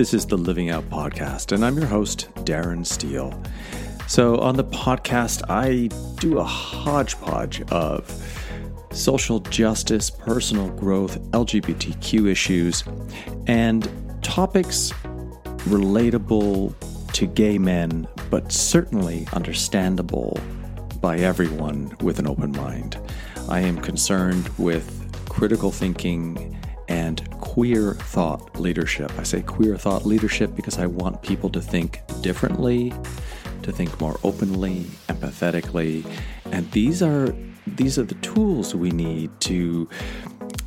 This is the Living Out Podcast, and I'm your host, Darren Steele. So, on the podcast, I do a hodgepodge of social justice, personal growth, LGBTQ issues, and topics relatable to gay men, but certainly understandable by everyone with an open mind. I am concerned with critical thinking and queer thought leadership. I say queer thought leadership because I want people to think differently, to think more openly, empathetically, and these are these are the tools we need to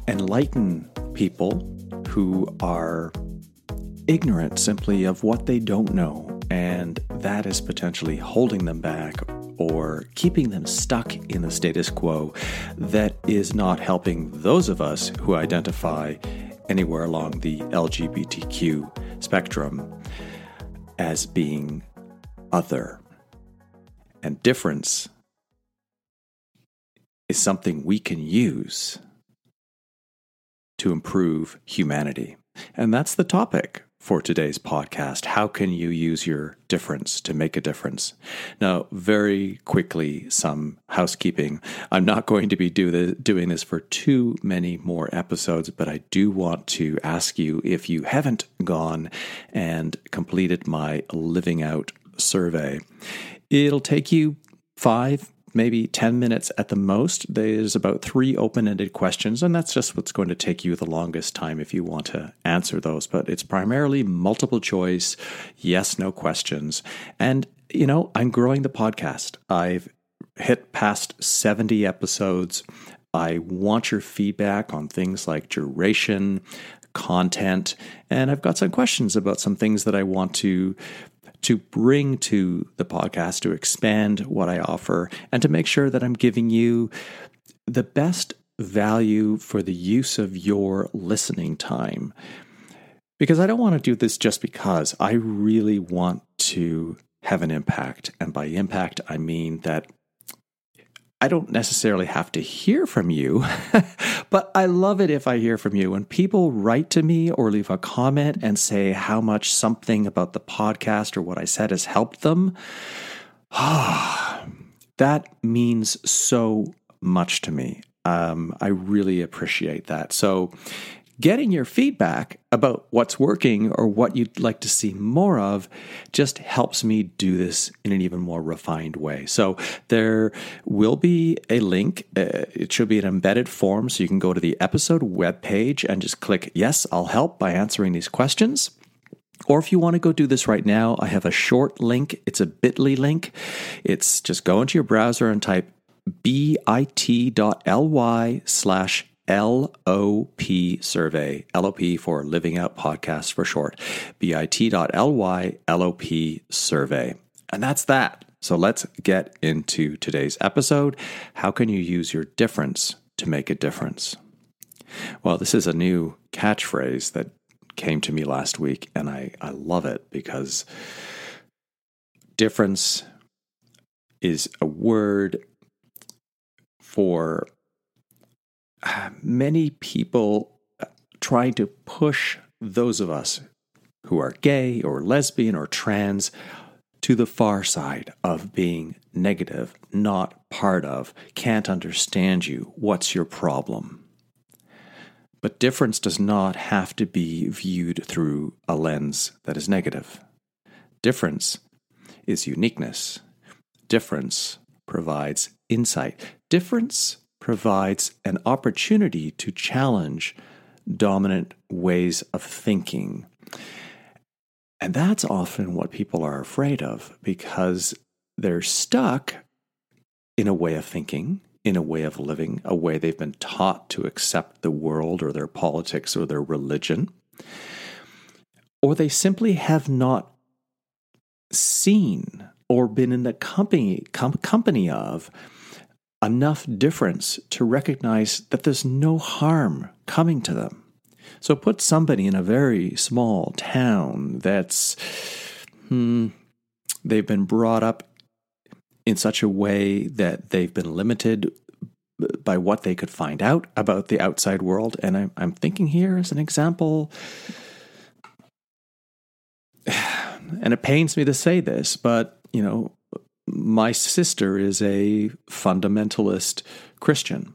enlighten people who are ignorant simply of what they don't know, and that is potentially holding them back or keeping them stuck in the status quo that is not helping those of us who identify anywhere along the LGBTQ spectrum as being other. And difference is something we can use to improve humanity. And that's the topic for today's podcast. How can you use your difference to make a difference? Now, very quickly, some housekeeping. I'm not going to be do doing this for too many more episodes, but I do want to ask you if you haven't gone and completed my Living Out survey. It'll take you five, maybe 10 minutes at the most. There's about three open ended questions, and that's just what's going to take you the longest time if you want to answer those. But it's primarily multiple choice, yes, no questions. And, you know, I'm growing the podcast. I've hit past 70 episodes. I want your feedback on things like duration, content, and I've got some questions about some things that I want to to bring to the podcast, to expand what I offer, and to make sure that I'm giving you the best value for the use of your listening time. Because I don't want to do this just because. I really want to have an impact. And by impact, I mean that I don't necessarily have to hear from you, but I love it if I hear from you. When people write to me or leave a comment and say how much something about the podcast or what I said has helped them, that means so much to me. Um, I really appreciate that. So, getting your feedback about what's working or what you'd like to see more of just helps me do this in an even more refined way. So there will be a link. Uh, it should be an embedded form. So you can go to the episode webpage and just click Yes, I'll help by answering these questions. Or if you want to go do this right now, I have a short link. It's a bit.ly link. It's just go into your browser and type bit.ly slash LOP survey, LOP for Living Out Podcast for short, bit.ly LOP survey. And that's that. So let's get into today's episode. How can you use your difference to make a difference? Well, this is a new catchphrase that came to me last week, and I, I love it because difference is a word for many people uh, trying to push those of us who are gay or lesbian or trans to the far side of being negative, not part of, can't understand you, what's your problem? But difference does not have to be viewed through a lens that is negative. Difference is uniqueness. Difference provides insight. Difference provides an opportunity to challenge dominant ways of thinking. And that's often what people are afraid of because they're stuck in a way of thinking, in a way of living, a way they've been taught to accept the world or their politics or their religion. Or they simply have not seen or been in the company, com- company of enough difference to recognize that there's no harm coming to them. So put somebody in a very small town that's, hmm, they've been brought up in such a way that they've been limited by what they could find out about the outside world. And I'm, I'm thinking here as an example, and it pains me to say this, but, you know, my sister is a fundamentalist Christian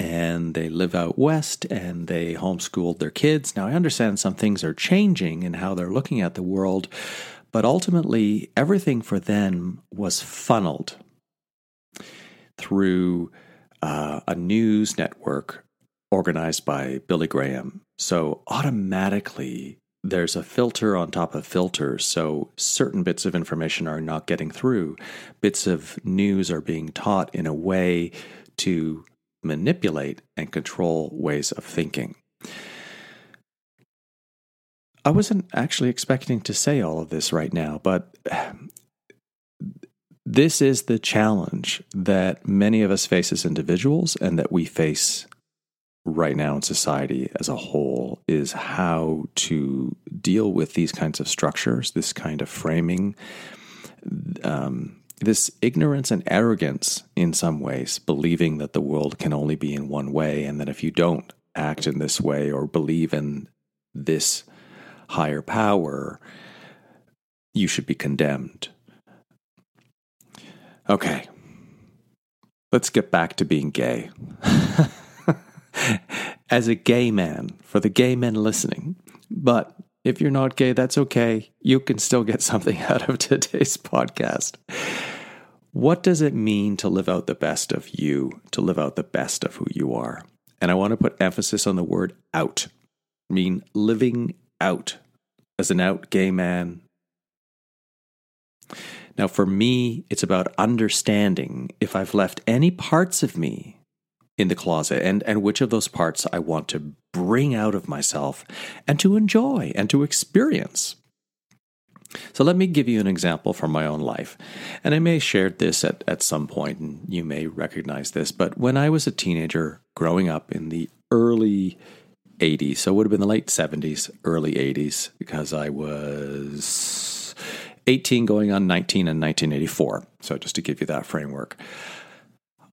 and they live out west and they homeschooled their kids. Now, I understand some things are changing in how they're looking at the world, but ultimately, everything for them was funneled through uh, a news network organized by Billy Graham. So, automatically, there's a filter on top of filters, so certain bits of information are not getting through. Bits of news are being taught in a way to manipulate and control ways of thinking. I wasn't actually expecting to say all of this right now, but this is the challenge that many of us face as individuals and that we face right now in society as a whole is how to deal with these kinds of structures, this kind of framing, um, this ignorance and arrogance in some ways, believing that the world can only be in one way, and that if you don't act in this way or believe in this higher power, you should be condemned. Okay, let's get back to being gay. As a gay man, for the gay men listening, but if you're not gay, that's okay. You can still get something out of today's podcast. What does it mean to live out the best of you, to live out the best of who you are? And I want to put emphasis on the word out. I mean living out as an out gay man. Now, for me, it's about understanding if I've left any parts of me in the closet and, and which of those parts I want to bring out of myself and to enjoy and to experience. So let me give you an example from my own life. And I may share this at, at some point and you may recognize this, but when I was a teenager growing up in the early 80s, so it would have been the late 70s, early 80s, because I was 18 going on 19 in 1984. So just to give you that framework.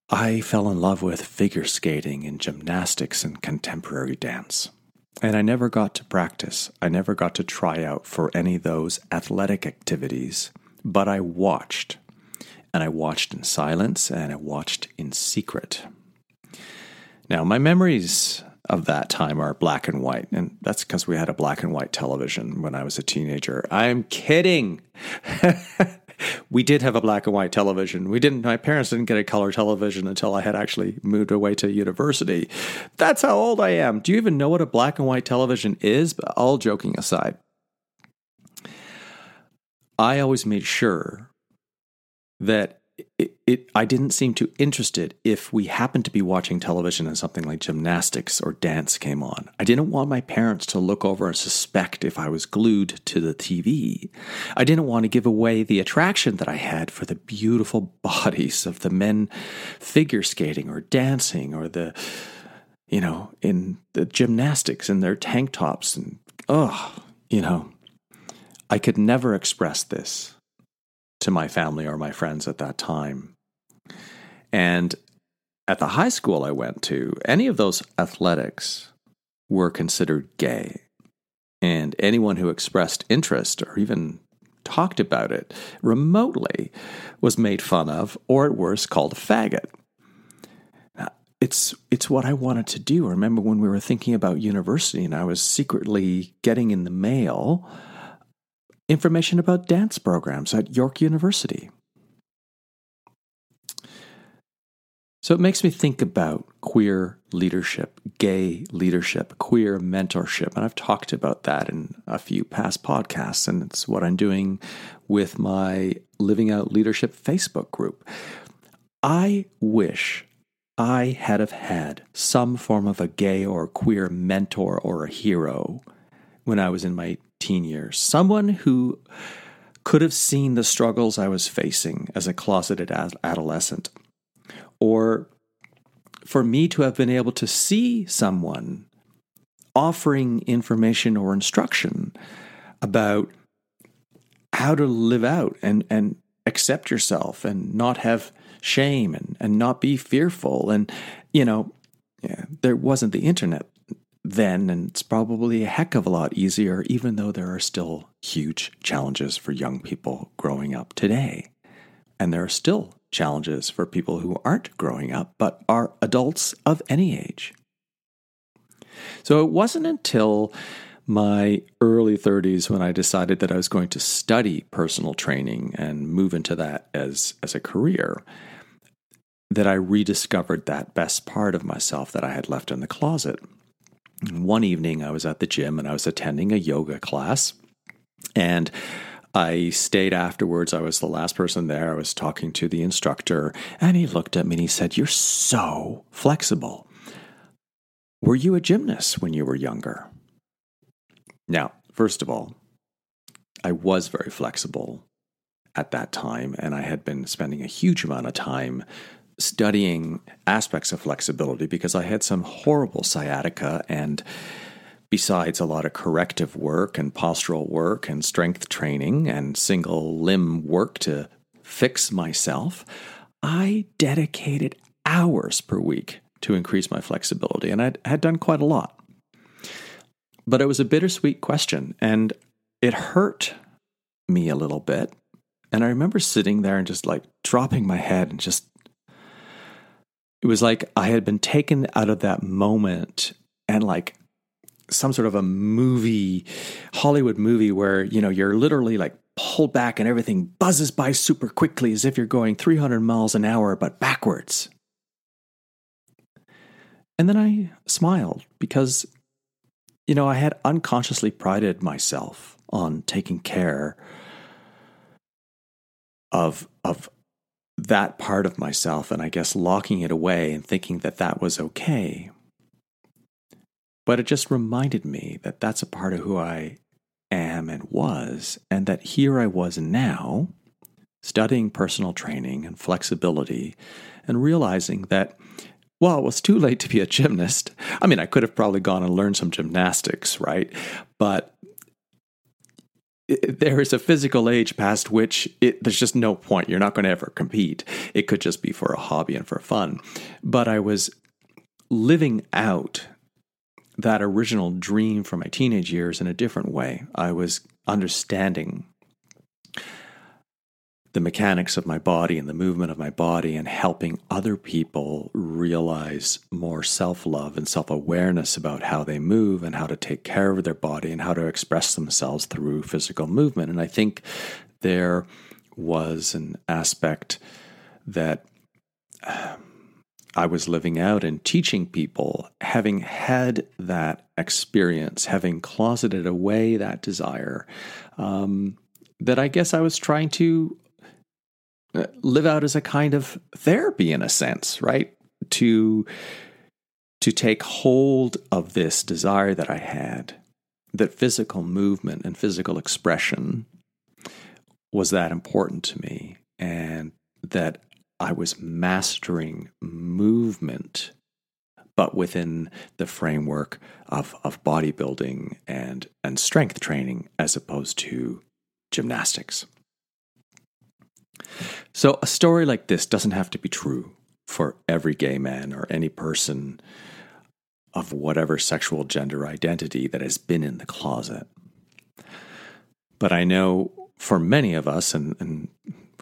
I fell in love with figure skating and gymnastics and contemporary dance. And I never got to practice. I never got to try out for any of those athletic activities, but I watched. And I watched in silence and I watched in secret. Now, my memories of that time are black and white, and that's because we had a black and white television when I was a teenager. I'm kidding. we did have a black and white television. We didn't. My parents didn't get a color television until I had actually moved away to university. That's how old I am. Do you even know what a black and white television is? But all joking aside, I always made sure that it, it, I didn't seem too interested if we happened to be watching television and something like gymnastics or dance came on. I didn't want my parents to look over and suspect if I was glued to the TV. I didn't want to give away the attraction that I had for the beautiful bodies of the men figure skating or dancing or the, you know, in the gymnastics in their tank tops and, ugh, you know, I could never express this to my family or my friends at that time. And at the high school I went to, any of those athletics were considered gay. And anyone who expressed interest or even talked about it remotely was made fun of, or at worst, called a faggot. It's, it's what I wanted to do. I remember when we were thinking about university and I was secretly getting in the mail information about dance programs at York University. So it makes me think about queer leadership, gay leadership, queer mentorship. And I've talked about that in a few past podcasts, and it's what I'm doing with my Living Out Leadership Facebook group. I wish I had have had some form of a gay or queer mentor or a hero when I was in my teen years. Someone who could have seen the struggles I was facing as a closeted adolescent. Or for me to have been able to see someone offering information or instruction about how to live out and, and accept yourself and not have shame and, and not be fearful. And, you know, yeah, there wasn't the internet then, and it's probably a heck of a lot easier, even though there are still huge challenges for young people growing up today. And there are still challenges for people who aren't growing up but are adults of any age. So it wasn't until my early 30s when I decided that I was going to study personal training and move into that as, as a career that I rediscovered that best part of myself that I had left in the closet. One evening, I was at the gym and I was attending a yoga class. And I stayed afterwards. I was the last person there. I was talking to the instructor, and he looked at me and he said, You're so flexible. Were you a gymnast when you were younger? Now, first of all, I was very flexible at that time, and I had been spending a huge amount of time studying aspects of flexibility because I had some horrible sciatica and besides a lot of corrective work and postural work and strength training and single limb work to fix myself, I dedicated hours per week to increase my flexibility, and I had done quite a lot. But it was a bittersweet question, and it hurt me a little bit. And I remember sitting there and just like dropping my head and just. It was like I had been taken out of that moment and like some sort of a movie, Hollywood movie where, you know, you're literally like pulled back and everything buzzes by super quickly as if you're going 300 miles an hour, but backwards. And then I smiled because, you know, I had unconsciously prided myself on taking care of, of that part of myself and I guess locking it away and thinking that that was okay. But it just reminded me that that's a part of who I am and was, and that here I was now, studying personal training and flexibility, and realizing that, well, it was too late to be a gymnast. I mean, I could have probably gone and learned some gymnastics, right? But there is a physical age past which it, there's just no point. You're not going to ever compete. It could just be for a hobby and for fun. But I was living out that original dream from my teenage years in a different way. I was understanding the mechanics of my body and the movement of my body and helping other people realize more self love and self awareness about how they move and how to take care of their body and how to express themselves through physical movement. And I think there was an aspect that. Um, I was living out and teaching people, having had that experience, having closeted away that desire, um, that I guess I was trying to uh, live out as a kind of therapy in a sense, right? To to take hold of this desire that I had, that physical movement and physical expression was that important to me, and that I was mastering movement, but within the framework of, of bodybuilding and, and strength training as opposed to gymnastics. So, a story like this doesn't have to be true for every gay man or any person of whatever sexual gender identity that has been in the closet. But I know for many of us, and, and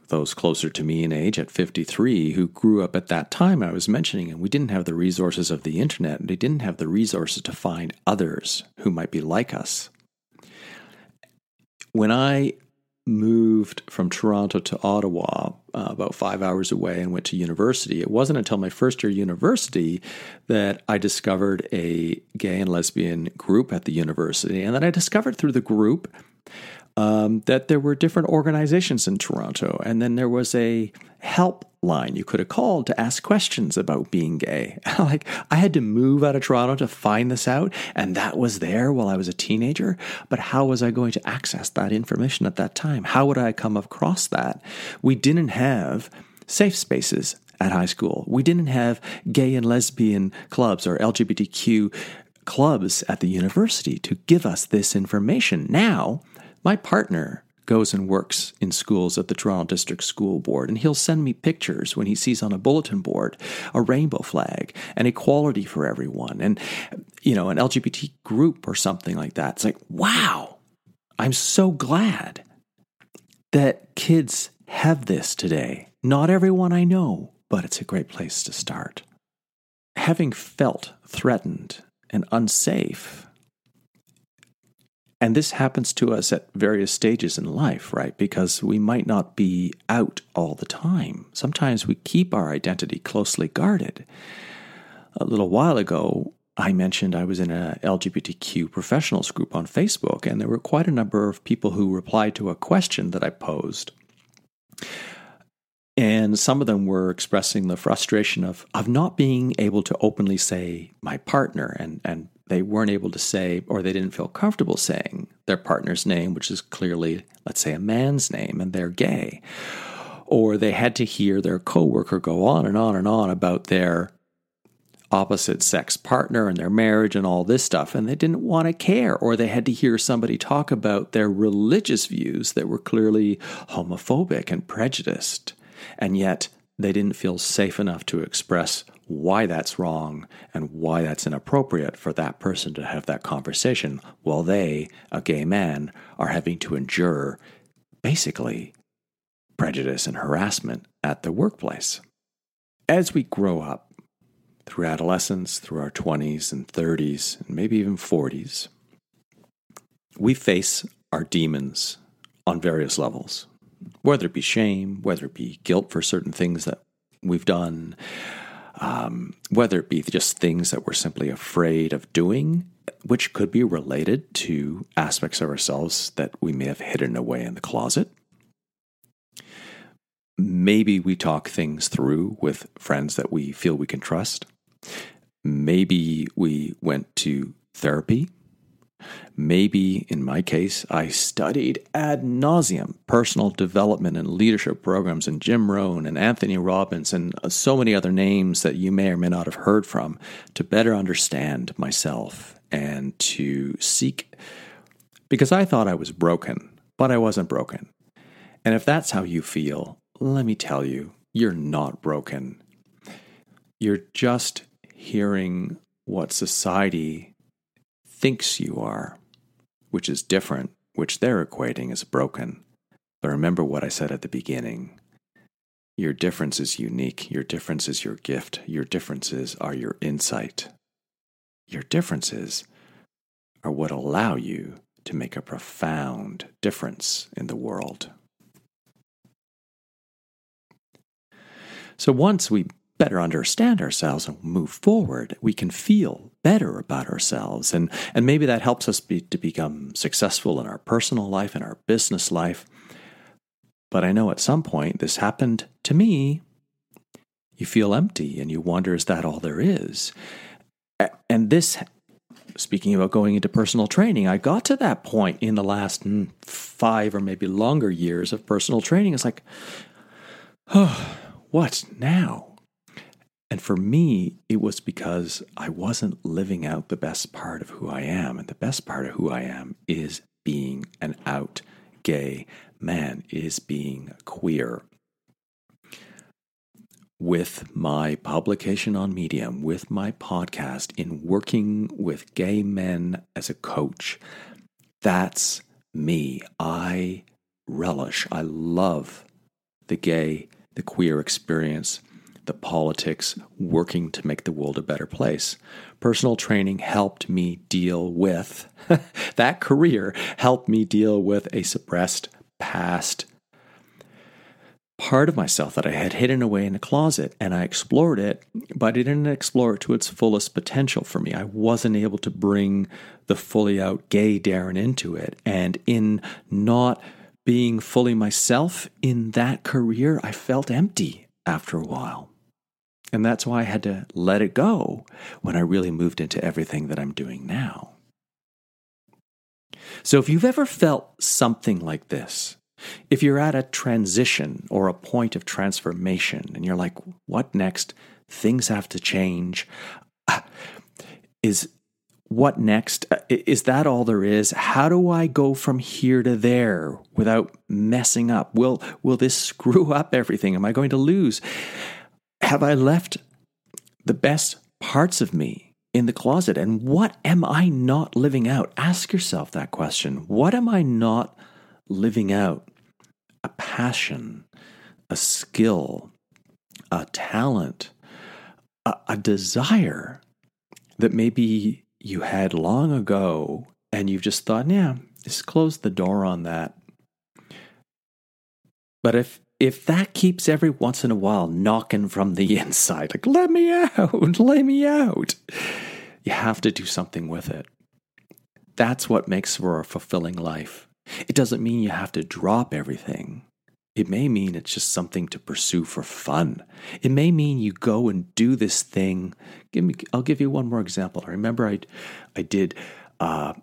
those closer to me in age at 53 who grew up at that time I was mentioning, and we didn't have the resources of the internet, and they didn't have the resources to find others who might be like us. When I moved from Toronto to Ottawa, uh, about five hours away, and went to university, it wasn't until my first year university that I discovered a gay and lesbian group at the university. And then I discovered through the group um, that there were different organizations in Toronto, and then there was a helpline you could have called to ask questions about being gay. like I had to move out of Toronto to find this out, and that was there while I was a teenager. But how was I going to access that information at that time? How would I come across that? We didn't have safe spaces at high school. We didn't have gay and lesbian clubs or LGBTQ clubs at the university to give us this information. Now, my partner goes and works in schools at the Toronto District School Board, and he'll send me pictures when he sees on a bulletin board a rainbow flag and equality for everyone and, you know, an LGBT group or something like that. It's like, wow, I'm so glad that kids have this today. Not everyone I know, but it's a great place to start. Having felt threatened and unsafe and this happens to us at various stages in life, right? Because we might not be out all the time. Sometimes we keep our identity closely guarded. A little while ago, I mentioned I was in a LGBTQ professionals group on Facebook, and there were quite a number of people who replied to a question that I posed. And some of them were expressing the frustration of, of not being able to openly say my partner and, and they weren't able to say, or they didn't feel comfortable saying their partner's name, which is clearly, let's say, a man's name, and they're gay. Or they had to hear their coworker go on and on and on about their opposite sex partner and their marriage and all this stuff, and they didn't want to care. Or they had to hear somebody talk about their religious views that were clearly homophobic and prejudiced. And yet they didn't feel safe enough to express why that's wrong and why that's inappropriate for that person to have that conversation while they, a gay man, are having to endure basically prejudice and harassment at the workplace. As we grow up, through adolescence, through our 20s and 30s, and maybe even 40s, we face our demons on various levels, whether it be shame, whether it be guilt for certain things that we've done, um, whether it be just things that we're simply afraid of doing, which could be related to aspects of ourselves that we may have hidden away in the closet. Maybe we talk things through with friends that we feel we can trust. Maybe we went to therapy Maybe in my case, I studied ad nauseum personal development and leadership programs and Jim Rohn and Anthony Robbins and uh, so many other names that you may or may not have heard from to better understand myself and to seek because I thought I was broken, but I wasn't broken. And if that's how you feel, let me tell you, you're not broken. You're just hearing what society thinks you are, which is different, which they're equating as broken. But remember what I said at the beginning. Your difference is unique. Your difference is your gift. Your differences are your insight. Your differences are what allow you to make a profound difference in the world. So once we better understand ourselves and move forward, we can feel better about ourselves. And, and maybe that helps us be, to become successful in our personal life and our business life. But I know at some point this happened to me. You feel empty and you wonder, is that all there is? And this, speaking about going into personal training, I got to that point in the last mm, five or maybe longer years of personal training. It's like, oh, what now? And for me, it was because I wasn't living out the best part of who I am. And the best part of who I am is being an out gay man, is being queer. With my publication on Medium, with my podcast, in working with gay men as a coach, that's me. I relish, I love the gay, the queer experience the politics, working to make the world a better place. Personal training helped me deal with that career, helped me deal with a suppressed past part of myself that I had hidden away in a closet and I explored it, but I didn't explore it to its fullest potential for me. I wasn't able to bring the fully out gay Darren into it. And in not being fully myself in that career, I felt empty after a while. And that's why I had to let it go when I really moved into everything that I'm doing now. So if you've ever felt something like this, if you're at a transition or a point of transformation and you're like, what next? Things have to change. Is what next? Uh, is that all there is? How do I go from here to there without messing up? Will will this screw up everything? Am I going to lose? Have I left the best parts of me in the closet? And what am I not living out? Ask yourself that question. What am I not living out? A passion, a skill, a talent, a, a desire that maybe you had long ago and you've just thought, yeah, just close the door on that. But if if that keeps every once in a while knocking from the inside, like, let me out, let me out, you have to do something with it. That's what makes for a fulfilling life. It doesn't mean you have to drop everything. It may mean it's just something to pursue for fun. It may mean you go and do this thing. Give me, I'll give you one more example. I remember I, I did, uh,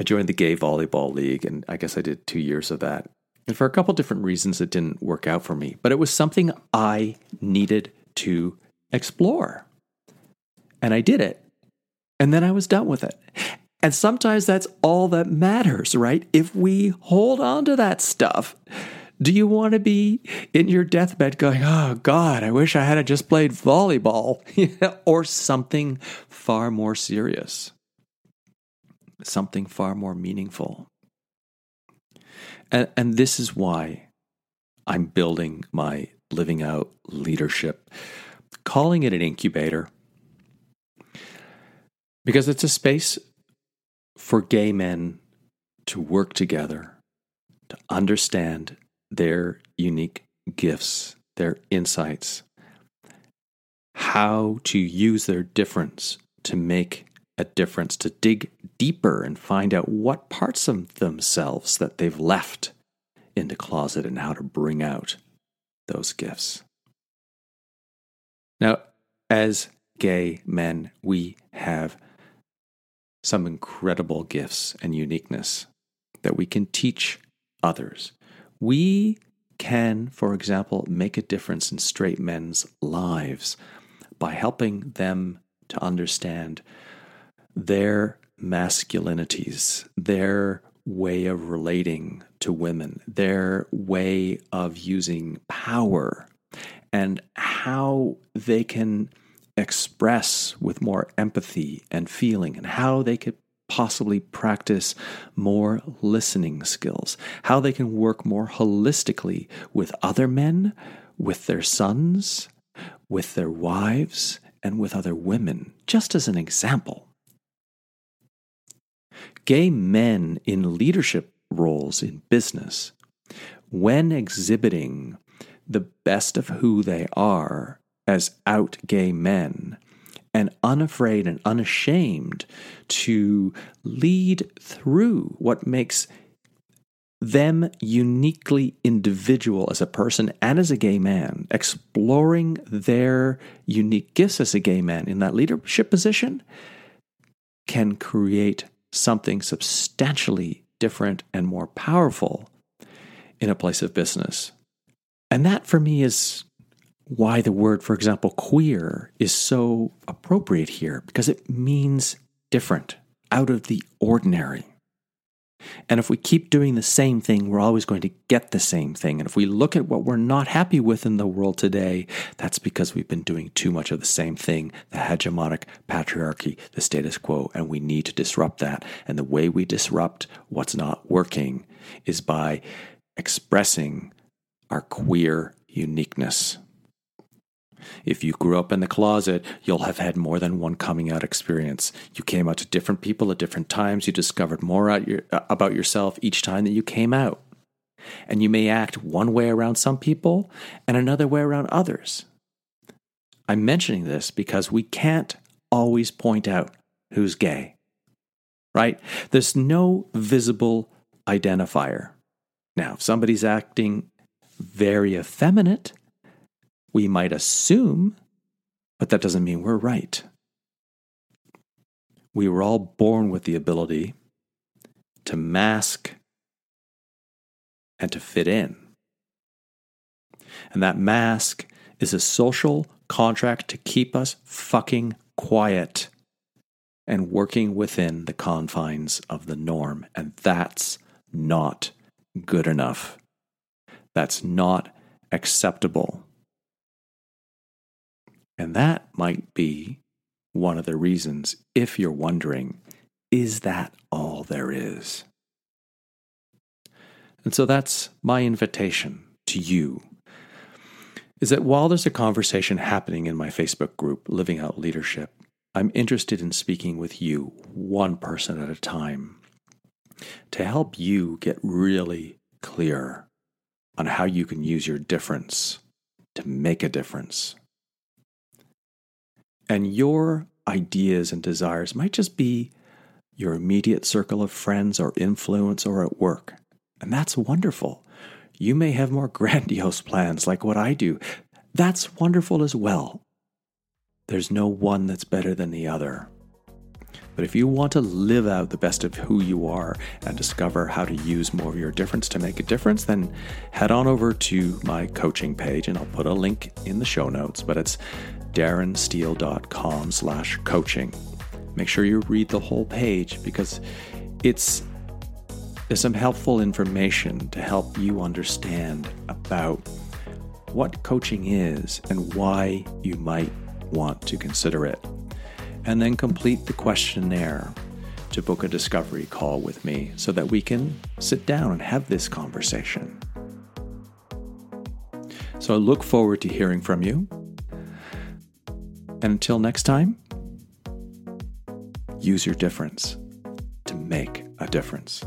I joined the gay volleyball league, and I guess I did two years of that. And for a couple different reasons, it didn't work out for me. But it was something I needed to explore, and I did it. And then I was done with it. And sometimes that's all that matters, right? If we hold on to that stuff do you want to be in your deathbed going, oh God, I wish I had just played volleyball or something far more serious, something far more meaningful? And, and this is why I'm building my living out leadership, calling it an incubator, because it's a space for gay men to work together, to understand their unique gifts, their insights, how to use their difference to make a difference, to dig deeper and find out what parts of themselves that they've left in the closet and how to bring out those gifts. Now, as gay men, we have some incredible gifts and uniqueness that we can teach others. We can, for example, make a difference in straight men's lives by helping them to understand their masculinities, their way of relating to women, their way of using power, and how they can express with more empathy and feeling, and how they could possibly practice more listening skills, how they can work more holistically with other men, with their sons, with their wives, and with other women, just as an example. Gay men in leadership roles in business, when exhibiting the best of who they are as out gay men, and unafraid and unashamed to lead through what makes them uniquely individual as a person and as a gay man, exploring their unique gifts as a gay man in that leadership position, can create something substantially different and more powerful in a place of business. And that for me is why the word, for example, queer is so appropriate here, because it means different, out of the ordinary. And if we keep doing the same thing, we're always going to get the same thing. And if we look at what we're not happy with in the world today, that's because we've been doing too much of the same thing the hegemonic patriarchy, the status quo, and we need to disrupt that. And the way we disrupt what's not working is by expressing our queer uniqueness. If you grew up in the closet, you'll have had more than one coming out experience. You came out to different people at different times. You discovered more uh, about yourself each time that you came out. And you may act one way around some people and another way around others. I'm mentioning this because we can't always point out who's gay, right? There's no visible identifier. Now, if somebody's acting very effeminate, we might assume, but that doesn't mean we're right. We were all born with the ability to mask and to fit in. And that mask is a social contract to keep us fucking quiet. and working within the confines of the norm. And that's not good enough. That's not acceptable. And that might be one of the reasons, if you're wondering, is that all there is? And so that's my invitation to you is that while there's a conversation happening in my Facebook group, Living Out Leadership, I'm interested in speaking with you, one person at a time, to help you get really clear on how you can use your difference to make a difference. And your ideas and desires might just be your immediate circle of friends or influence or at work. And that's wonderful. You may have more grandiose plans like what I do. That's wonderful as well. There's no one that's better than the other. But if you want to live out the best of who you are and discover how to use more of your difference to make a difference, then head on over to my coaching page and I'll put a link in the show notes, but it's darrensteele.com slash coaching. Make sure you read the whole page because it's there's some helpful information to help you understand about what coaching is and why you might want to consider it. And then complete the questionnaire to book a discovery call with me so that we can sit down and have this conversation. So I look forward to hearing from you. And until next time, use your difference to make a difference.